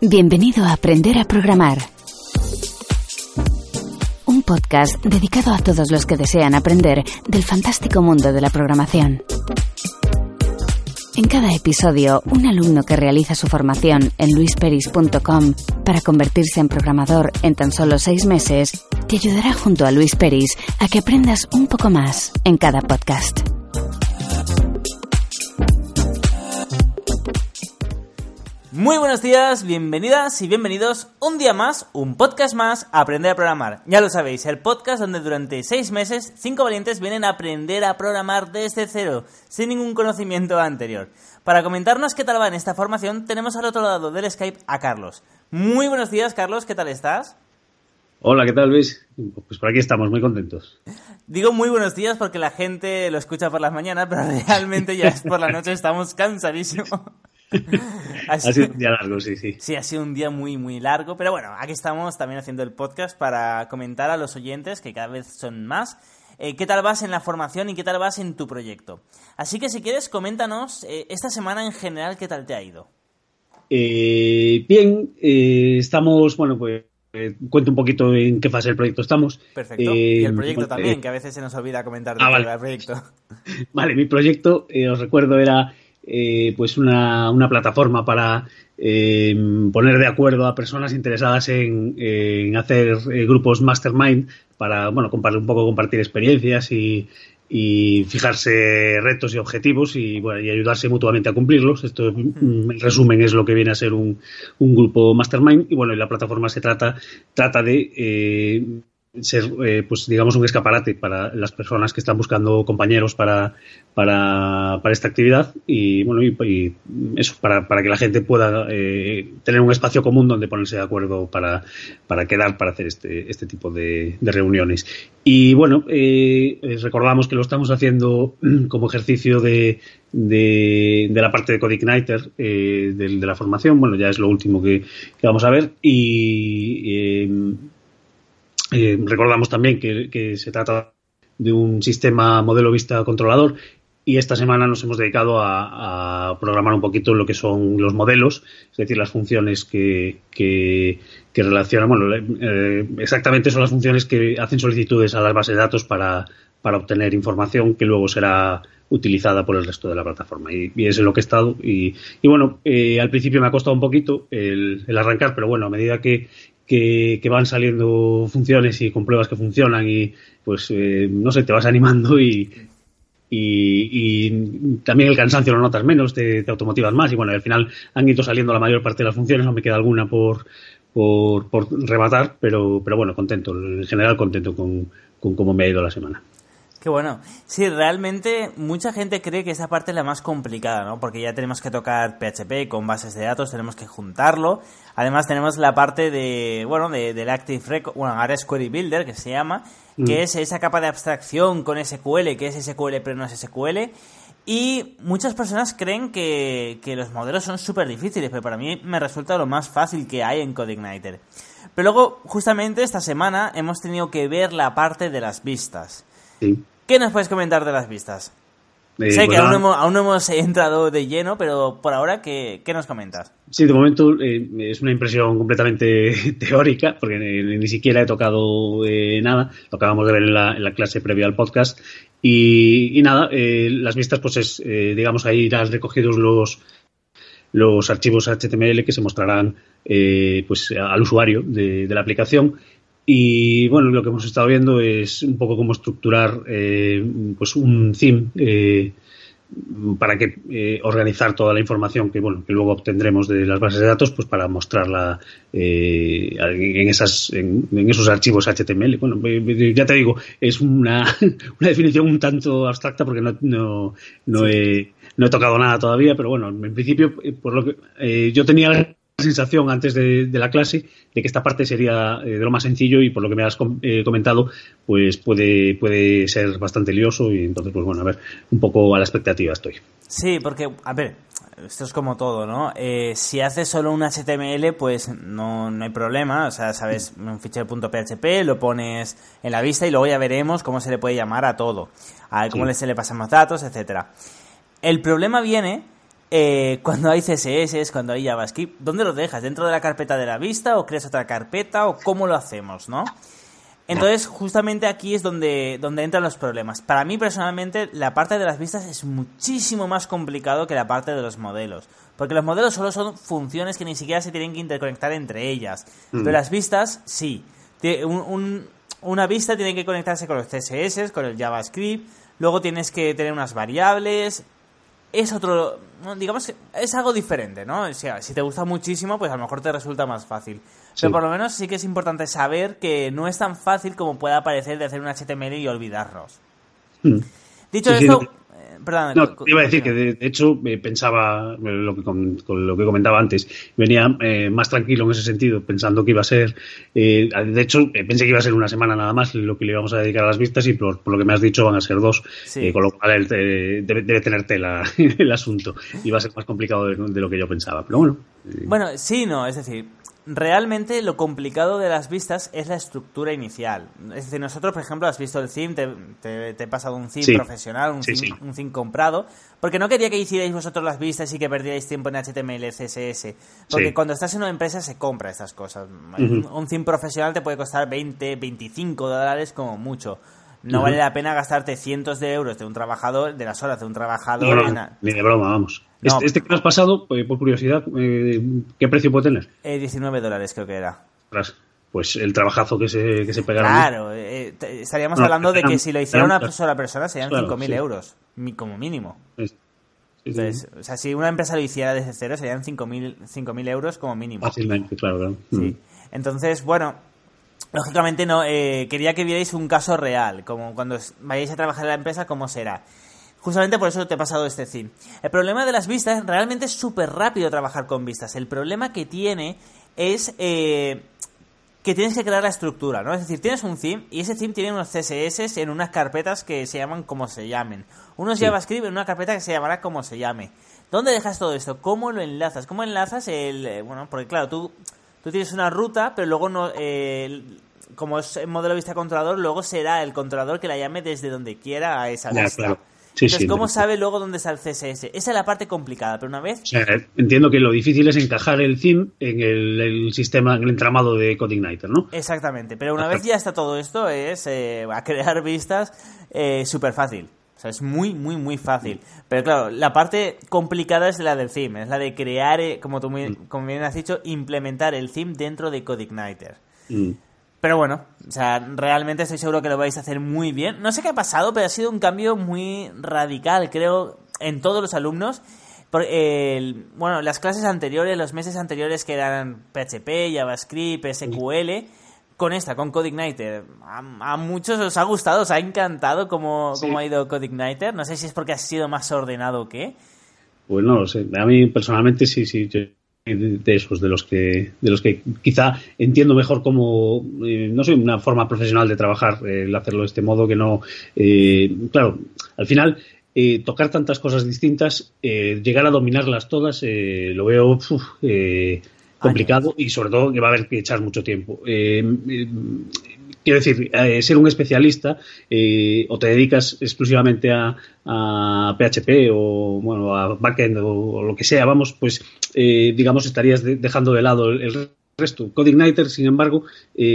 Bienvenido a Aprender a Programar. Un podcast dedicado a todos los que desean aprender del fantástico mundo de la programación. En cada episodio, un alumno que realiza su formación en luisperis.com para convertirse en programador en tan solo seis meses, te ayudará junto a Luis Peris a que aprendas un poco más en cada podcast. Muy buenos días, bienvenidas y bienvenidos un día más, un podcast más, a Aprender a Programar. Ya lo sabéis, el podcast donde durante seis meses cinco valientes vienen a aprender a programar desde cero, sin ningún conocimiento anterior. Para comentarnos qué tal va en esta formación, tenemos al otro lado del Skype a Carlos. Muy buenos días, Carlos, ¿qué tal estás? Hola, ¿qué tal Luis? Pues por aquí estamos, muy contentos. Digo muy buenos días porque la gente lo escucha por las mañanas, pero realmente ya es por la noche, estamos cansadísimos. ha sido un día largo, sí, sí. Sí, ha sido un día muy, muy largo, pero bueno, aquí estamos también haciendo el podcast para comentar a los oyentes, que cada vez son más, eh, qué tal vas en la formación y qué tal vas en tu proyecto. Así que si quieres, coméntanos eh, esta semana en general qué tal te ha ido. Eh, bien, estamos, bueno, pues cuento un poquito en qué fase del proyecto estamos. Perfecto. Eh, y el proyecto bueno, también, eh, que a veces se nos olvida comentar ah, vale. el proyecto. Vale, mi proyecto, eh, os recuerdo, era eh, pues una, una plataforma para eh, poner de acuerdo a personas interesadas en, en hacer eh, grupos mastermind para, bueno, compartir, un poco compartir experiencias y, y fijarse retos y objetivos y, bueno, y ayudarse mutuamente a cumplirlos. Esto, mm, en resumen, es lo que viene a ser un, un grupo mastermind. Y bueno, y la plataforma se trata, trata de eh, ser, eh, pues digamos, un escaparate para las personas que están buscando compañeros para, para, para esta actividad y, bueno, y, eso, para, para que la gente pueda eh, tener un espacio común donde ponerse de acuerdo para, para quedar, para hacer este, este tipo de, reuniones. Y bueno, eh, recordamos que lo estamos haciendo como ejercicio de, de, la parte de CodeIgniter eh, de, de la formación. Bueno, ya es lo último que, que vamos a ver. Y eh, eh, recordamos también que, se trata de un sistema modelo vista controlador y esta semana nos hemos dedicado a, programar un poquito lo que son los modelos, es decir, las funciones que, que, que relacionan, bueno, eh, exactamente son las funciones que hacen solicitudes a las bases de datos para, para obtener información que luego será utilizada por el resto de la plataforma. Y, y es en lo que he estado. Y, y bueno, eh, al principio me ha costado un poquito el, el arrancar, pero bueno, a medida que, que, que, van saliendo funciones y con pruebas que funcionan y pues eh, no sé, te vas animando y, y, también el cansancio lo notas menos, te, te, automotivas más y bueno, al final han ido saliendo la mayor parte de las funciones, no me queda alguna por, por, por rematar, pero, pero bueno, contento, en general contento con, con cómo me ha ido la semana. Qué bueno. Sí, realmente mucha gente cree que esa parte es la más complicada, ¿no? Porque ya tenemos que tocar PHP con bases de datos, tenemos que juntarlo. Además tenemos la parte de, bueno, de, del Active Record, bueno, ahora es Query Builder, que se llama, mm. que es esa capa de abstracción con SQL, que es SQL pero no es SQL. Y muchas personas creen que, que los modelos son súper difíciles, pero para mí me resulta lo más fácil que hay en CodeIgniter. Pero luego, justamente esta semana, hemos tenido que ver la parte de las vistas. Sí. ¿Qué nos puedes comentar de las vistas? Eh, sé que bueno, aún, no hemos, aún, no hemos, entrado de lleno, pero por ahora, ¿qué, qué nos comentas? Sí, de momento eh, es una impresión completamente teórica, porque ni, ni siquiera he tocado eh, nada. Lo acabamos de ver en la, en la, clase previa al podcast. Y, y nada, las vistas, pues es, digamos, ahí irán recogidos los, los archivos HTML que se mostrarán pues al usuario de, de la aplicación y bueno, lo que hemos estado viendo es un poco cómo estructurar eh, pues un theme eh, para que eh, organizar toda la información que bueno que luego obtendremos de las bases de datos pues para mostrarla eh, en esas en, esos archivos HTML bueno ya te digo es una, una definición un tanto abstracta porque no no, no, he, no he tocado nada todavía pero bueno en principio por lo que yo tenía sensación antes de, la clase de que esta parte sería eh, de lo más sencillo y por lo que me has eh, comentado, pues puede, puede ser bastante lioso y entonces, pues bueno, a ver, un poco a la expectativa estoy. Sí, porque, a ver, esto es como todo, ¿no? Eh, si haces solo un HTML, pues no, no hay problema, o sea, sabes, un fichero .php, lo pones en la vista y luego ya veremos cómo se le puede llamar a todo, a cómo se le pasan más datos, etcétera. El problema viene eh, cuando hay CSS, cuando hay JavaScript, ¿dónde lo dejas? ¿Dentro de la carpeta de la vista o creas otra carpeta o cómo lo hacemos, no? Entonces, justamente aquí es donde, donde entran los problemas. Para mí, personalmente, la parte de las vistas es muchísimo más complicado que la parte de los modelos. Porque los modelos solo son funciones que ni siquiera se tienen que interconectar entre ellas. Mm. Pero las vistas, sí. una vista tiene que conectarse con los CSS, con el JavaScript. Luego tienes que tener unas variables es otro, digamos que es algo diferente, ¿no? O sea, si te gusta muchísimo, pues a lo mejor te resulta más fácil. Pero por lo menos sí que es importante saber que no es tan fácil como pueda parecer de hacer un HTML y olvidarlos. Hmm. Dicho esto, no, iba a decir que de, hecho eh, pensaba eh, lo que con, lo que comentaba antes, venía eh, más tranquilo en ese sentido, pensando que iba a ser, de hecho pensé que iba a ser una semana nada más lo que le íbamos a dedicar a las vistas y por, lo que me has dicho van a ser dos, con lo cual debe, debe, tener tela el asunto y va a ser más complicado de, de lo que yo pensaba, pero bueno. Bueno, sí, no, es decir, realmente lo complicado de las vistas es la estructura inicial. Es decir, nosotros, por ejemplo, has visto el theme, te, he pasado un theme profesional, un, theme, comprado, porque no quería que hicierais vosotros las vistas y que perdierais tiempo en HTML, CSS. Porque cuando estás en una empresa se compra estas cosas. Un theme profesional te puede costar 20, 25 dólares como mucho. No vale la pena gastarte cientos de euros de un trabajador, de las horas de un trabajador. ni de broma, vamos. Este, este, que has pasado, eh, por curiosidad, eh, ¿qué precio puede tener? Eh, 19 dólares creo que era. Pues el trabajajazo que se, que se pegaron. Claro, eh, estaríamos hablando de que si lo hiciera una sola persona serían 5.000 euros, como mínimo. Entonces, o sea, si una empresa lo hiciera desde cero serían 5.000 euros como mínimo. Fácilmente, claro. claro. Sí. Mm. Entonces, bueno, lógicamente no eh, quería que vierais un caso real, como cuando vayáis a trabajar en la empresa, cómo será. Justamente por eso te he pasado este theme. El problema de las vistas, realmente es súper rápido trabajar con vistas. El problema que tiene es eh, que tienes que crear la estructura, ¿no? Es decir, tienes un theme y ese theme tiene unos CSS en unas carpetas que se llaman como se llamen. Unos JavaScript en una carpeta que se llamará como se llame. ¿Dónde dejas todo esto? ¿Cómo lo enlazas? ¿Cómo enlazas el...? Eh, bueno, porque claro, tú tú tienes una ruta, pero luego no, eh, como es el modelo vista controlador, luego será el controlador que la llame desde donde quiera a esa vista. Entonces, ¿cómo sabe luego dónde está el CSS? Esa es la parte complicada, pero una vez... entiendo que lo difícil es encajar el theme en el, sistema, en el entramado de CodeIgniter, ¿no? Exactamente, pero una vez ya está todo esto, es eh, a crear vistas eh, súper fácil. O sea, es muy, muy, muy fácil. Pero claro, la parte complicada es la del theme, es la de crear, eh, como tú muy, como bien has dicho, implementar el theme dentro de CodeIgniter. Mm. Pero bueno, o sea, realmente estoy seguro que lo vais a hacer muy bien. No sé qué ha pasado, pero ha sido un cambio muy radical, creo, en todos los alumnos. bueno, las clases anteriores, los meses anteriores que eran PHP, JavaScript, SQL, con esta, con CodeIgniter. A, muchos os ha gustado, os ha encantado cómo, ha ido CodeIgniter. No sé si es porque ha sido más ordenado o qué. Pues no lo sé. A mí personalmente sí, sí. de esos, de los que, de los que quizá entiendo mejor como, eh, no sé, una forma profesional de trabajar, el hacerlo de este modo que no, eh, claro, al final eh, tocar tantas cosas distintas, llegar a dominarlas todas, lo veo complicado y sobre todo que va a haber que echar mucho tiempo. Eh, eh, quiero decir, eh, ser un especialista o te dedicas exclusivamente a, PHP o bueno a backend o, lo que sea, vamos, pues digamos estarías dejando de lado el, resto. CodeIgniter, sin embargo,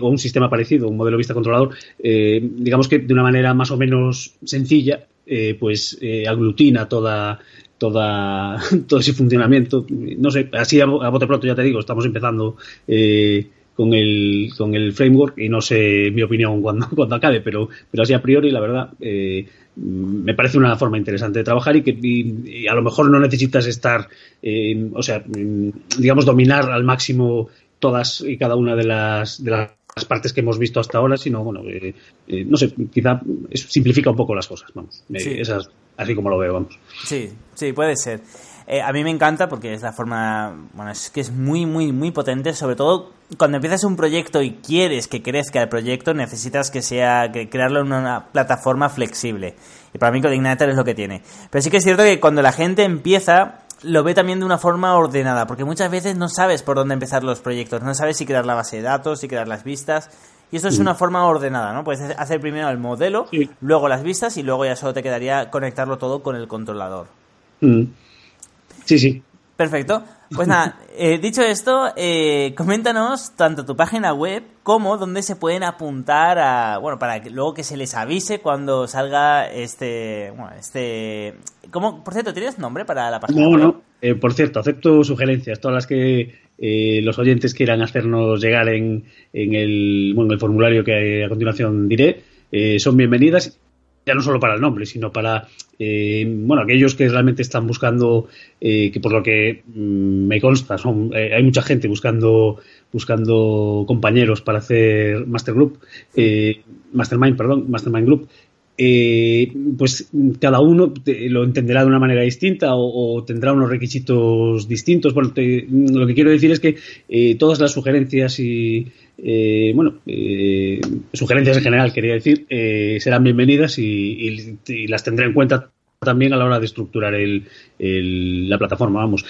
o un sistema parecido, un modelo vista controlador, digamos que de una manera más o menos sencilla, pues aglutina toda todo ese funcionamiento. No sé, así a, bote pronto ya te digo, estamos empezando eh, con el, con el framework y no sé mi opinión cuando, cuando acabe, pero, pero así a priori, la verdad, eh, me parece una forma interesante de trabajar y que y, a lo mejor no necesitas estar, eh, o sea, digamos, dominar al máximo todas y cada una de las, de las partes que hemos visto hasta ahora, sino, bueno, eh, eh, no sé, quizá simplifica un poco las cosas, vamos. Eh, Sí. esas- así como lo veo, vamos. Sí, sí, puede ser. Eh, a mí me encanta porque es la forma, bueno, es que es muy, muy, muy potente, sobre todo cuando empiezas un proyecto y quieres que crezca el proyecto, necesitas que sea, que crearlo en una plataforma flexible. Y para mí Codeigniter es lo que tiene. Pero sí que es cierto que cuando la gente empieza, lo ve también de una forma ordenada, porque muchas veces no sabes por dónde empezar los proyectos, no sabes si crear la base de datos, si crear las vistas, y esto es una forma ordenada, ¿no? Puedes hacer primero el modelo, Sí. luego las vistas y luego ya solo te quedaría conectarlo todo con el controlador. Mm. Sí, sí. Perfecto. Pues nada, eh, dicho esto, eh, coméntanos tanto tu página web como dónde se pueden apuntar a, bueno, para que luego que se les avise cuando salga este, bueno, este, ¿cómo? Por cierto, ¿tienes nombre para la página No, web? no. Eh, por cierto, acepto sugerencias, todas las que eh, los oyentes quieran hacernos llegar en, en el, bueno, en el formulario que a continuación diré, eh, son bienvenidas, ya no solo para el nombre, sino para eh, bueno, aquellos que realmente están buscando, eh, que por lo que mm, me consta, son, eh, hay mucha gente buscando, buscando compañeros para hacer Master Group, eh, Mastermind, perdón, Mastermind Group. Eh, pues cada uno lo entenderá de una manera distinta o, tendrá unos requisitos distintos. Bueno, te- lo que quiero decir es que eh, todas las sugerencias y, eh, bueno, eh, sugerencias en general, quería decir, eh, serán bienvenidas y, las tendré en cuenta también a la hora de estructurar el, la plataforma. Vamos,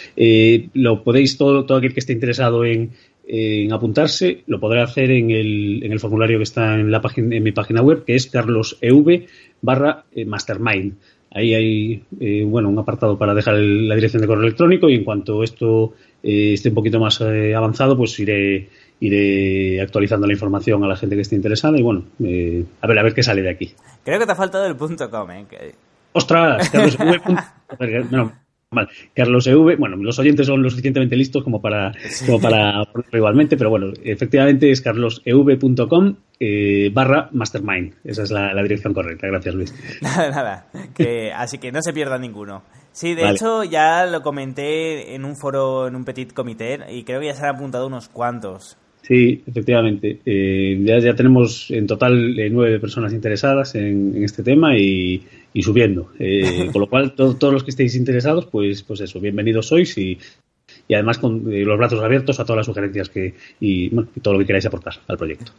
lo podéis, todo, todo aquel que esté interesado en, en apuntarse, lo podrá hacer en el, en el formulario que está en, la página, en mi página web, que es carlosev barra eh, mastermind. Ahí hay eh, bueno, un apartado para dejar el- la dirección de correo electrónico y en cuanto esto eh, esté un poquito más eh, avanzado, pues iré, iré actualizando la información a la gente que esté interesada y bueno, eh, a ver a ver qué sale de aquí. Creo que te ha faltado el punto com, ¿eh? Que- ¡Ostras! Carlos no, mal. Carlos EV, bueno, los oyentes son lo suficientemente listos como para, como para igualmente, pero bueno, efectivamente es carlosev.com eh, barra mastermind. Esa es la, la dirección correcta. Gracias, Luis. Nada, nada. Que, así que no se pierda ninguno. Sí, de Vale. hecho ya lo comenté en un foro, en un petit comité, y creo que ya se han apuntado unos cuantos. Sí, efectivamente. Eh, ya, ya tenemos en total eh, nueve personas interesadas en, en este tema y, y subiendo. Eh, con lo cual, to- todos los que estéis interesados, pues, pues eso, bienvenidos sois y, y además con eh, los brazos abiertos a todas las sugerencias que y, bueno, y todo lo que queráis aportar al proyecto.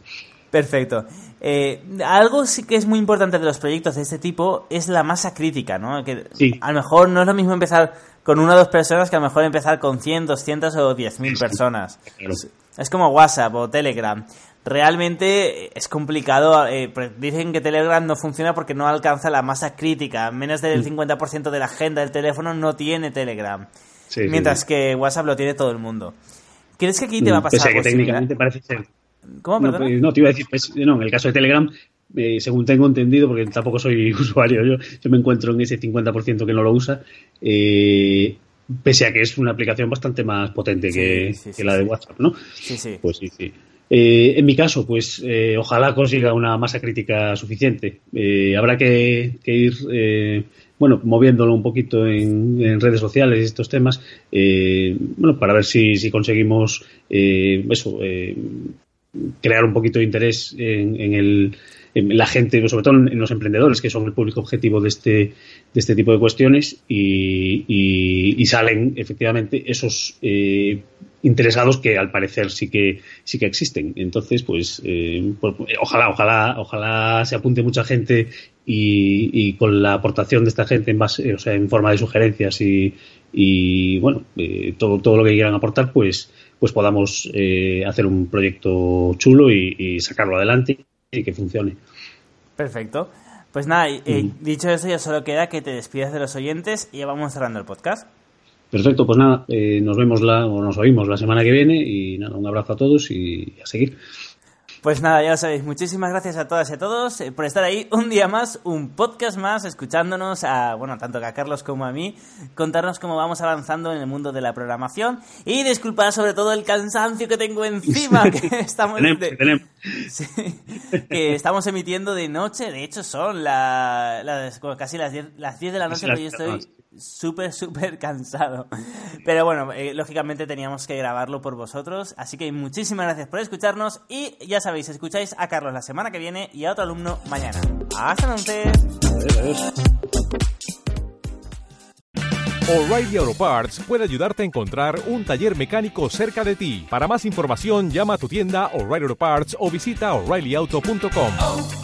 Perfecto. Eh, algo sí que es muy importante de los proyectos de este tipo es la masa crítica, ¿no? Que Sí. a lo mejor no es lo mismo empezar con una o dos personas que a lo mejor empezar con 100, 200 o 10.000 personas. Claro. Es como WhatsApp o Telegram. Realmente es complicado. eh, dicen que Telegram no funciona porque no alcanza la masa crítica. Menos Mm. del 50% de la agenda del teléfono no tiene Telegram. Sí, mientras sí. que WhatsApp lo tiene todo el mundo. ¿Crees que aquí te va a Mm, Pese pasar a que técnicamente parece ser. ¿Cómo, No, pues, no, te iba a decir, pues, no, en el caso de Telegram, eh, según tengo entendido, porque tampoco soy usuario, yo, yo me encuentro en ese 50% que no lo usa, eh, pese a que es una aplicación bastante más potente que, que la de. WhatsApp, ¿no? Sí, sí. Pues sí, sí. Eh, en mi caso, pues eh, ojalá consiga una masa crítica suficiente. Eh, habrá que, ir, bueno, moviéndolo un poquito en, redes sociales y estos temas, bueno, para ver si, si conseguimos crear un poquito de interés en, el, la gente, sobre todo en los emprendedores, que son el público objetivo de este, de este tipo de cuestiones, y, salen efectivamente esos interesados que al parecer sí que sí que existen. Entonces, pues, eh, pues, ojalá, ojalá, ojalá se apunte mucha gente y, y con la aportación de esta gente en base, o sea, en forma de sugerencias y, y bueno, eh, todo, todo lo que quieran aportar, pues, pues podamos eh, hacer un proyecto chulo y, y sacarlo adelante y que funcione. Perfecto. Pues nada, eh, Mm. dicho eso, ya solo queda que te despidas de los oyentes y ya vamos cerrando el podcast. Perfecto, pues nada, eh, nos vemos la, o nos oímos la semana que viene y nada, un abrazo a todos y a seguir. Pues nada, ya lo sabéis. Muchísimas gracias a todas y a todos eh, por estar ahí un día más, un podcast más, escuchándonos a, bueno, tanto a Carlos como a mí, contarnos cómo vamos avanzando en el mundo de la programación y disculpar sobre todo el cansancio que tengo encima, que estamos, Sí, que estamos emitiendo de noche. De hecho, son la, casi las 10, las 10 de la noche, pero yo estoy súper, súper cansado. Pero bueno, eh, lógicamente teníamos que grabarlo por vosotros. Así que muchísimas gracias por escucharnos. Y ya sabéis, escucháis a Carlos la semana que viene y a otro alumno mañana. Hasta entonces. O'Reilly Auto Parts puede ayudarte a encontrar un taller mecánico cerca de ti. Para más información, llama a tu tienda O'Reilly Auto Parts o visita oreillyauto.com.